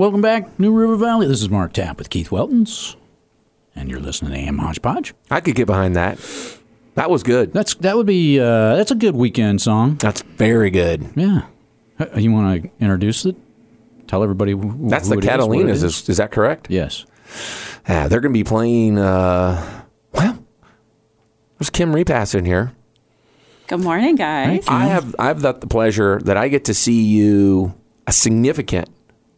welcome back, New River Valley. This is Mark Tapp with Keith Weltons, and you're listening to AM Hodgepodge. I could get behind that. That was good. That's that would be uh, that's a good weekend song. That's very good. Yeah, Uh, you want to introduce it? Tell everybody. Wh- That's who the it is, what it Catalinas. is. Is, is that correct? Yes. Yeah, they're going to be playing. Uh, well, there's Kim Repass in here. Good morning, guys. I have I've got the pleasure that I get to see you a significant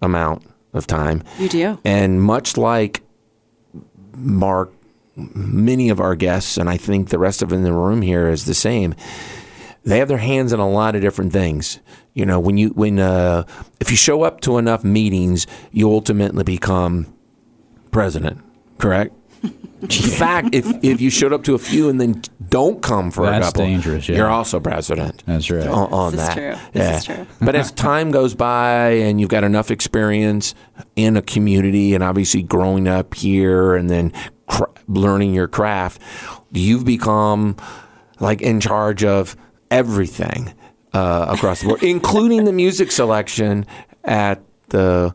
amount of time, You do. and much like Mark, many of our guests, and I think the rest of in the room here is the same. They have their hands in a lot of different things. You know, when you when uh, if you show up to enough meetings, you ultimately become president. Correct. In fact, if if you showed up to a few and then don't come for a That's couple, dangerous, yeah. you're also president. That's right. On, on This is that, true. This yeah. is true. but as time goes by and you've got enough experience in a community, and obviously growing up here, and then cra- learning your craft, you've become like in charge of everything uh, across the board, including the music selection at the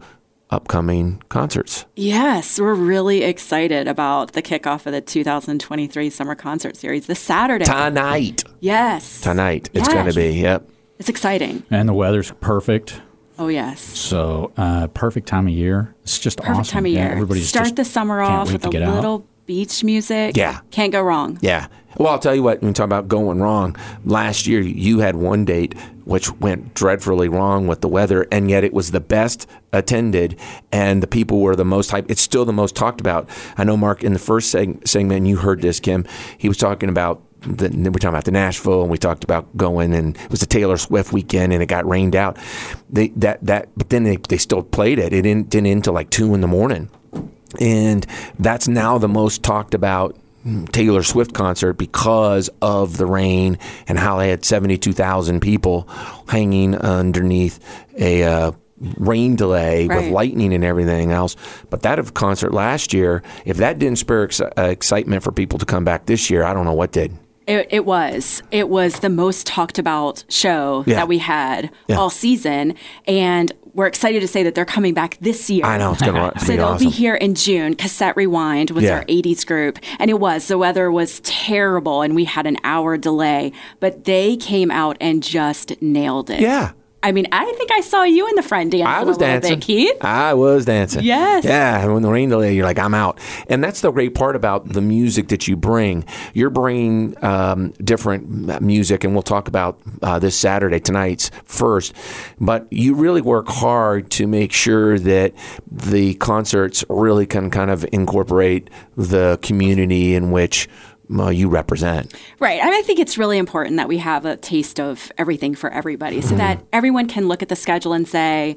upcoming concerts. Yes, we're really excited about the kickoff of the 2023 Summer Concert Series this Saturday. Tonight, Yes. tonight it's going to be. Yep. It's exciting. And the weather's perfect. Oh, yes. So uh, perfect time of year. It's just Perfect awesome. time of Yeah, year. everybody's Start just the summer off with a get out. little beach music. Yeah. Can't go wrong. Yeah. Well, I'll tell you what, when you talk about going wrong, last year you had one date which went dreadfully wrong with the weather, and yet it was the best attended, and the people were the most hyped. It's still the most talked about. I know, Mark, in the first seg- segment, you heard this, Kim. He was talking about. The, we're talking about the Nashville, and we talked about going, and it was the Taylor Swift weekend, and it got rained out. They that that, but then they, they still played it. It didn't didn't until like two in the morning and that's now the most talked about Taylor Swift concert because of the rain and how they had 72,000 people hanging underneath a uh, rain delay with lightning and everything else. But that of concert last year, if that didn't spur ex- uh, excitement for people to come back this year, I don't know what did. It, it was. It was the most talked about show Yeah. that we had Yeah. all season. And we're excited to say that they're coming back this year. I know it's going to So they'll awesome. be here in June. Cassette Rewind was Yeah. our 80s group. And it was. The weather was terrible and we had an hour delay. But they came out and just nailed it. yeah. I mean, I think I saw you in the front dance. I was a dancing. bit, Keith. I was dancing. Yes. Yeah. And when the rain delay, you're like, I'm out. And that's the great part about the music that you bring. You're bringing um, different music, and we'll talk about uh, this Saturday tonight's first. But you really work hard to make sure that the concerts really can kind of incorporate the community in which uh, you represent. Right. And I think it's really important that we have a taste of everything for everybody so that everyone can look at the schedule and say,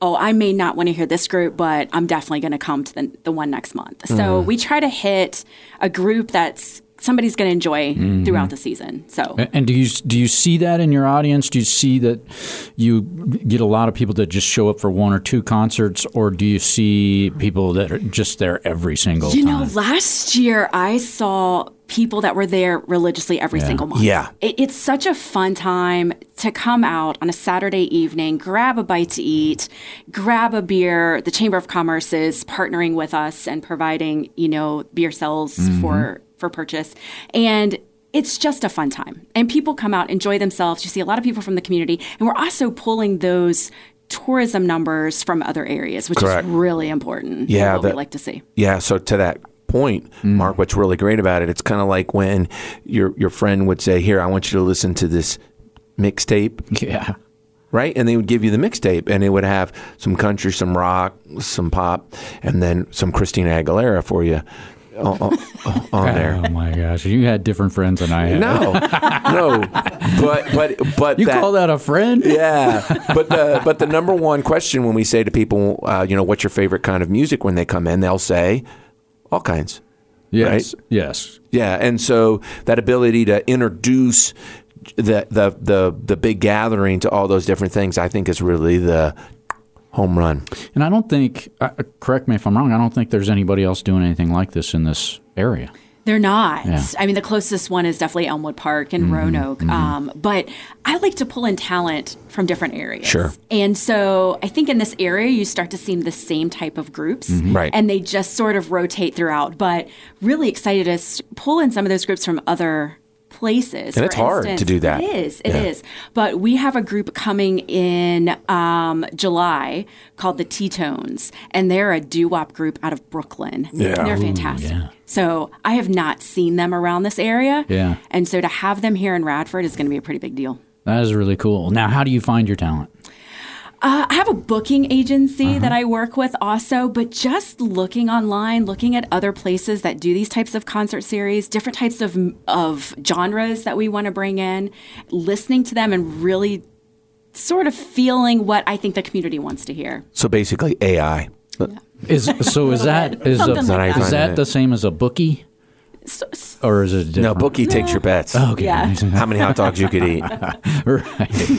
oh, I may not want to hear this group, but I'm definitely going to come to the, the one next month. So we try to hit a group that's somebody's going to enjoy throughout the season. So And do you do you see that in your audience? Do you see that you get a lot of people that just show up for one or two concerts, or do you see people that are just there every single time? You time? know, last year I saw people that were there religiously every single month. Yeah. It, it's such a fun time to come out on a Saturday evening, grab a bite to eat, grab a beer. The Chamber of Commerce is partnering with us and providing, you know, beer cells mm-hmm. for for purchase. And it's just a fun time. And people come out, enjoy themselves. You see a lot of people from the community. And we're also pulling those tourism numbers from other areas, which Correct. is really important. Yeah, what that- we like to see. Yeah, so to that point, Mark, what's really great about it, it's kind of like when your your friend would say, "Here, I want you to listen to this mixtape," Yeah. right? And they would give you the mixtape, and it would have some country, some rock, some pop, and then some Christina Aguilera for you on, on, on there. Oh my gosh, you had different friends than I had. No, no, but but but you that, call that a friend? yeah, but the but the number one question when we say to people, uh, you know, what's your favorite kind of music when they come in, they'll say all kinds. Yes. Yes. Yeah, and so that ability to introduce the the the the big gathering to all those different things, I think, is really the home run. And I don't think, correct me if I'm wrong, I don't think there's anybody else doing anything like this in this area. They're not. Yeah. I mean, the closest one is definitely Elmwood Park and mm-hmm. Roanoke. Mm-hmm. Um, but I like to pull in talent from different areas. Sure. And so I think in this area, you start to see the same type of groups. Mm-hmm. Right. And they just sort of rotate throughout. But really excited to pull in some of those groups from other places. And it's hard to do that. It is. It Yeah. is. But we have a group coming in um, July called the T-Tones, and they're a doo-wop group out of Brooklyn. Yeah. And they're Ooh, fantastic. yeah. So I have not seen them around this area. Yeah. And so to have them here in Radford is going to be a pretty big deal. That is really cool. Now, how do you find your talent? Uh, I have a booking agency Uh-huh. that I work with also, but just looking online, looking at other places that do these types of concert series, different types of of genres that we want to bring in, listening to them and really sort of feeling what I think the community wants to hear. So basically, AI. Is so is that is, a, Something Is that how you is find that the same as a bookie, So, s- or is it No, bookie takes your bets. Okay. Yeah. How many hot dogs you could eat, right.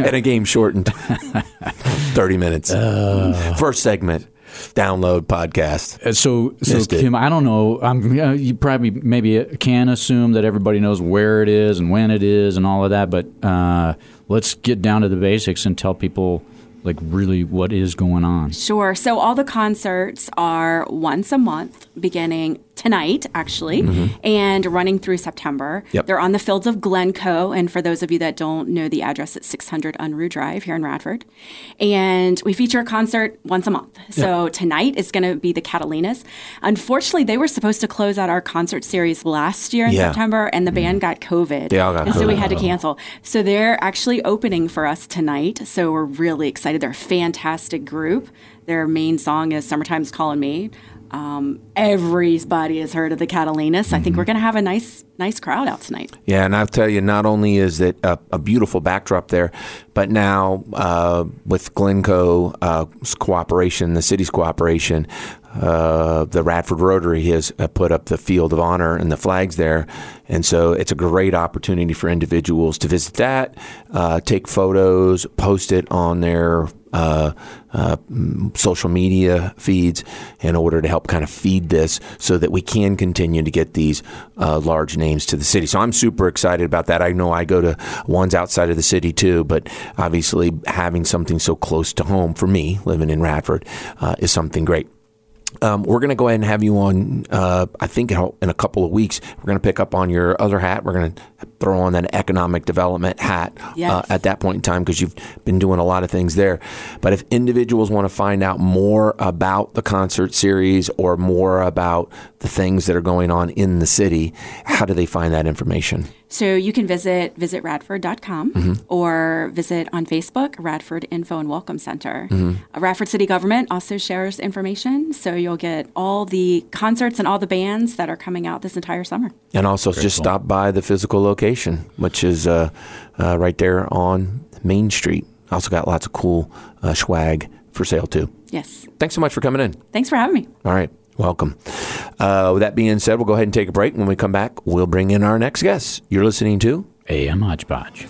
and a game shortened thirty minutes. First segment, download podcast. Uh, So, so Missed it. Kim, I don't know. I'm uh, you probably maybe can assume that everybody knows where it is and when it is and all of that, but uh, let's get down to the basics and tell people like really what is going on. Sure. So all the concerts are once a month, beginning tonight, actually, mm-hmm. and running through September. Yep. They're on the fields of Glencoe. And for those of you that don't know the address, it's 600 Unruh Drive here in Radford. And we feature a concert once a month. So tonight is going to be the Catalinas. Unfortunately, they were supposed to close out our concert series last year in Yeah. September, and the band mm-hmm. got COVID. They all got and so we had to uh-huh. cancel. So they're actually opening for us tonight. So we're really excited. They're a fantastic group. Their main song is "Summertime's Calling Me." Um, everybody has heard of the Catalinas. I think Mm-hmm. we're going to have a nice, nice crowd out tonight. Yeah, and I'll tell you, not only is it a, a beautiful backdrop there, but now uh, with Glencoe uh, cooperation, the city's cooperation, uh, the Radford Rotary has uh, put up the Field of Honor and the flags there, and so it's a great opportunity for individuals to visit that, uh, take photos, post it on their uh, uh, social media feeds in order to help kind of feed this so that we can continue to get these uh, large names to the city. So I'm super excited about that. I know I go to ones outside of the city too, but obviously having something so close to home for me living in Radford uh, is something great. Um, we're going to go ahead and have you on. Uh, I think in a- couple of weeks, we're going to pick up on your other hat. We're going to throw on that economic development hat uh, at that point in time because you've been doing a lot of things there. But if individuals want to find out more about the concert series or more about the things that are going on in the city, how do they find that information? So you can visit visit radford.com Mm-hmm. or visit on Facebook, Radford Info and Welcome Center. Mm-hmm. Uh, Radford City Government also shares information, so you'll get all the concerts and all the bands that are coming out this entire summer. And also just cool. stop by the physical location, which is uh, uh, right there on Main Street. Also got lots of cool uh, swag for sale too. Yes. Thanks so much for coming in. Thanks for having me. All right, welcome. Uh, with that being said, we'll go ahead and take a break. When we come back, we'll bring in our next guest. You're listening to AM Hodgepodge.